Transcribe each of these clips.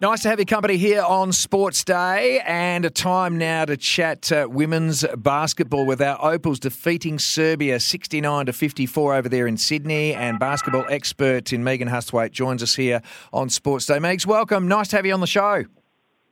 Nice to have your company here on Sports Day, and a time now to chat uh, women's basketball with our Opals defeating Serbia 69 to 54 over there in Sydney. And basketball expert in Megan Hustwaite joins us here on Sports Day. Megs, welcome. Nice to have you on the show.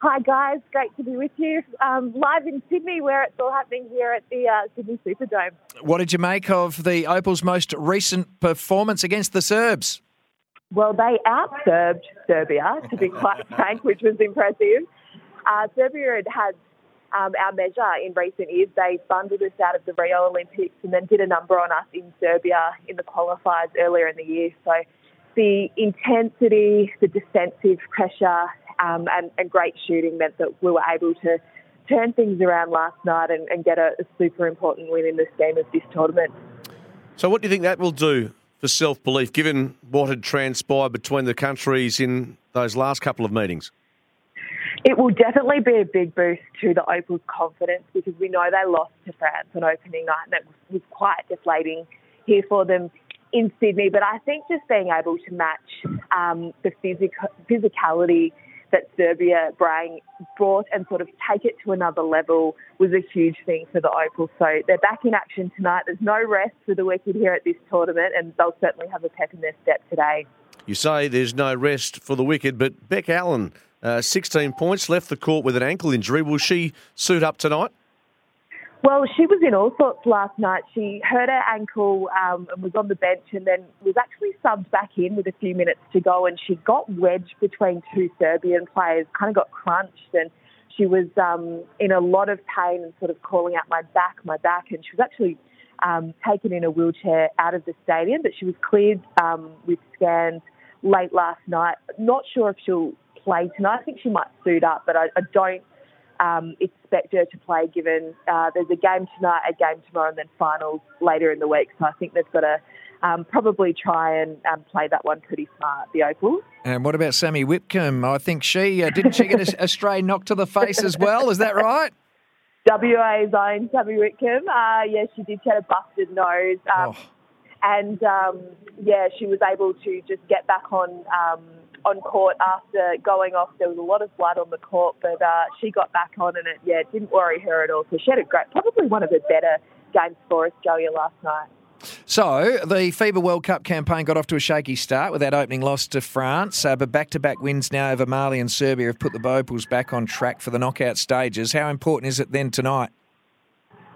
Hi guys, great to be with you um, live in Sydney, where it's all happening here at the uh, Sydney Superdome. What did you make of the Opals' most recent performance against the Serbs? Well, they outserved Serbia, to be quite frank, which was impressive. Uh, Serbia had had um, our measure in recent years. They bundled us out of the Rio Olympics and then did a number on us in Serbia in the qualifiers earlier in the year. So the intensity, the defensive pressure, um, and, and, great shooting meant that we were able to turn things around last night and, and get a, a super important win in the game of this tournament. So, what do you think that will do for self belief, given what had transpired between the countries in those last couple of meetings? It will definitely be a big boost to the Opals' confidence because we know they lost to France on opening night and that was quite deflating here for them in Sydney. But I think just being able to match um, the physic- physicality that Serbia brought and sort of take it to another level was a huge thing for the Opal. So they're back in action tonight. There's no rest for the wicked here at this tournament, and they'll certainly have a pep in their step today. You say there's no rest for the wicked, but Bec Allen, uh, 16 points, left the court with an ankle injury. Will she suit up tonight? Well, she was in all sorts last night. She hurt her ankle um, and was on the bench and then was actually subbed back in with a few minutes to go. And she got wedged between two Serbian players, kind of got crunched. And she was um, in a lot of pain and sort of calling out, my back, my back. And she was actually um, taken in a wheelchair out of the stadium, but she was cleared um, with scans late last night. Not sure if she'll play tonight. I think she might suit up, but I, I don't um, expect her to play given uh, there's a game tonight, a game tomorrow, and then finals later in the week. So I think they've got to um, probably try and um, play that one pretty smart, the Opals. And what about Sami Whitcomb? I think she uh, didn't she get a, a, stray knock to the face as well? Is that right? WA's own Sami Whitcomb. Uh, yeah, she did. She had a busted nose. Um, oh. And um, yeah, she was able to just get back on um, on court after going off. There was a lot of blood on the court, but uh, she got back on and it, yeah, didn't worry her at all. So she had a great, probably one of the better games for Australia last night. So, the FIBA World Cup campaign got off to a shaky start with that opening loss to France, uh, but back to back wins now over Mali and Serbia have put the Opals back on track for the knockout stages. How important is it then tonight?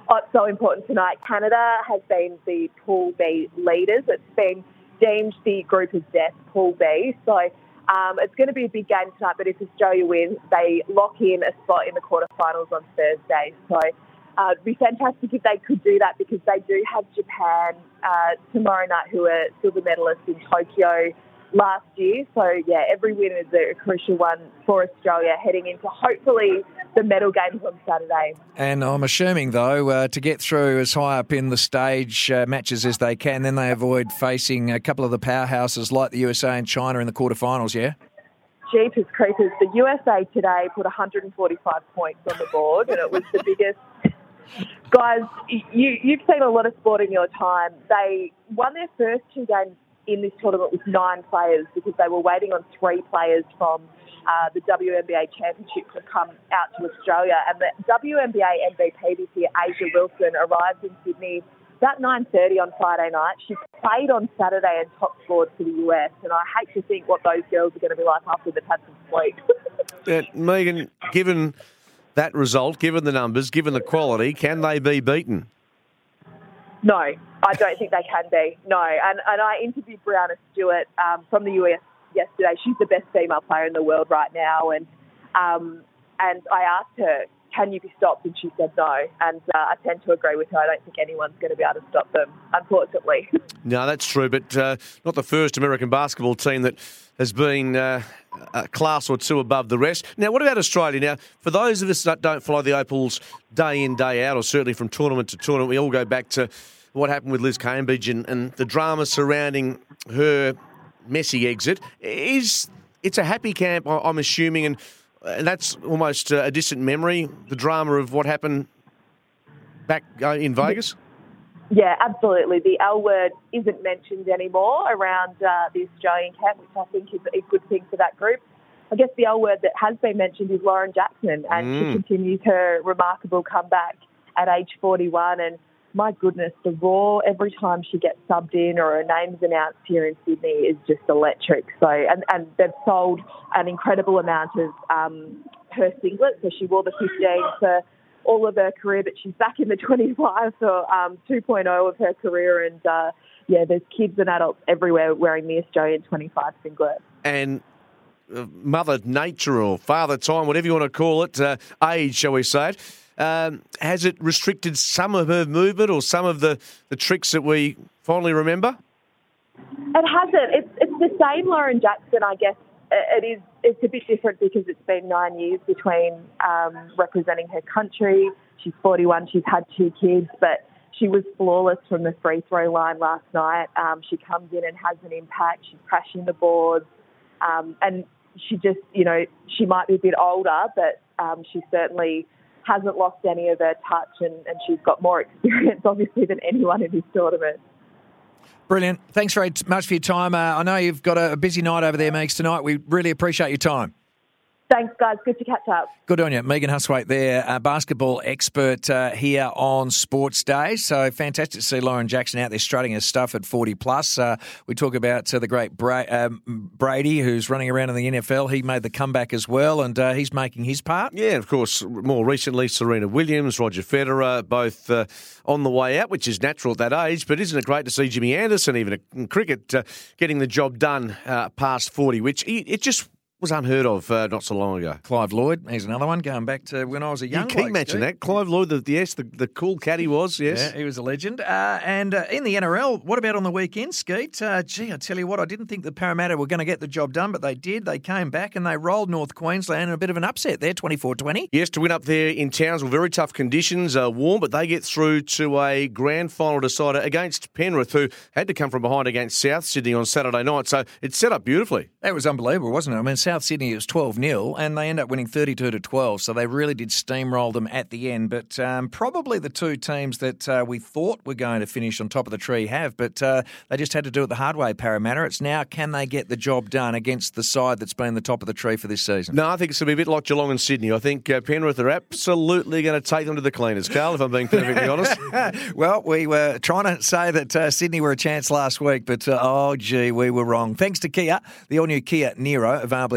Oh, it's so important tonight. Canada has been the Pool B leaders. It's been deemed the group of death, Pool B. So um, it's going to be a big game tonight, but if Australia wins, they lock in a spot in the quarterfinals on Thursday. So uh, it'd be fantastic if they could do that because they do have Japan uh, tomorrow night, who are silver medalists in Tokyo last year. So, yeah, every win is a crucial one for Australia heading into hopefully the medal games on Saturday. And I'm assuming, though, uh, to get through as high up in the stage uh, matches as they can, then they avoid facing a couple of the powerhouses like the USA and China in the quarterfinals, yeah? Jeepers creepers. The USA today put 145 points on the board, and it was the biggest. Guys, you, you've seen a lot of sport in your time. They won their first two games in this tournament with nine players because they were waiting on three players from uh, the WNBA Championship to come out to Australia. And the WNBA MVP this year, A'ja Wilson, arrived in Sydney about 9.30 on Friday night. She played on Saturday and top scored for the US. And I hate to think what those girls are going to be like after they've had some sleep. uh, Megan, given that result, given the numbers, given the quality, can they be beaten? No, I don't think they can be. No, and and I interviewed Breanna Stewart um, from the US yesterday. She's the best female player in the world right now, and um, and I asked her, "Can you be stopped?" And she said no. And uh, I tend to agree with her. I don't think anyone's going to be able to stop them, unfortunately. no, that's true, but uh, not the first American basketball team that has been uh, a class or two above the rest. Now, what about Australia? Now, for those of us that don't follow the Opals day in, day out, or certainly from tournament to tournament, we all go back to what happened with Liz Cambage and, and the drama surrounding her messy exit. Is it's a happy camp, I'm assuming, and, and that's almost a distant memory. The drama of what happened back uh, in Vegas. Yeah, absolutely. The L word isn't mentioned anymore around uh, the Australian camp, which I think is a good thing for that group. I guess the L word that has been mentioned is Lauren Jackson, and mm. she continues her remarkable comeback at age 41. And my goodness, the roar every time she gets subbed in or her name's announced here in Sydney is just electric. So, and, and they've sold an incredible amount of um, her singlets. So she wore the 15 for all of her career, but she's back in the 25 for um, 2.0 of her career. And uh, yeah, there's kids and adults everywhere wearing the Australian 25 singlet. And uh, Mother Nature or Father Time, whatever you want to call it, uh, age, shall we say it, um, has it restricted some of her movement or some of the, the tricks that we fondly remember? It hasn't. It's, it's the same Lauren Jackson, I guess. It is. It's a bit different because it's been nine years between um, representing her country. She's 41. She's had two kids, but she was flawless from the free throw line last night. Um, she comes in and has an impact. She's crashing the boards, um, and she just, you know, she might be a bit older, but um, she certainly hasn't lost any of her touch and, and she's got more experience, obviously, than anyone in this tournament. Brilliant. Thanks very much for your time. Uh, I know you've got a busy night over there, Meeks, tonight. We really appreciate your time. Thanks, guys. Good to catch up. Good on you. Megan Hustwaite there, a basketball expert uh, here on Sports Day. So fantastic to see Lauren Jackson out there strutting her stuff at 40 plus. Uh, we talk about uh, the great Bra- um, Brady, who's running around in the NFL. He made the comeback as well, and uh, he's making his part. Yeah, of course, more recently, Serena Williams, Roger Federer, both uh, on the way out, which is natural at that age. But isn't it great to see Jimmy Anderson, even in cricket, uh, getting the job done past 40, which it just was unheard of uh, not so long ago. Clive Lloyd, he's another one going back to when I was a young. You keep mentioning that Clive Lloyd. The, yes, the, the cool cat he was. Yes, yeah, he was a legend. Uh, and uh, in the NRL, what about on the weekend, Skeet? Uh, gee, I tell you what, I didn't think the Parramatta were going to get the job done, but they did. They came back and they rolled North Queensland in a bit of an upset there, 24-20. Yes, to win up there in Townsville, very tough conditions, uh, warm, but they get through to a grand final decider against Penrith, who had to come from behind against South Sydney on Saturday night. So it's set up beautifully. That was unbelievable, wasn't it? I mean, South Sydney was 12 12 0, and they end up winning 32 to 12. So they really did steamroll them at the end. But um, probably the two teams that uh, we thought were going to finish on top of the tree have, but uh, they just had to do it the hard way, Parramatta. It's now can they get the job done against the side that's been the top of the tree for this season? No, I think it's going to be a bit like Geelong and Sydney. I think uh, Penrith are absolutely going to take them to the cleaners, Carl, if I'm being perfectly honest. well, we were trying to say that uh, Sydney were a chance last week, but uh, oh, gee, we were wrong. Thanks to Kia, the all new Kia Niro, available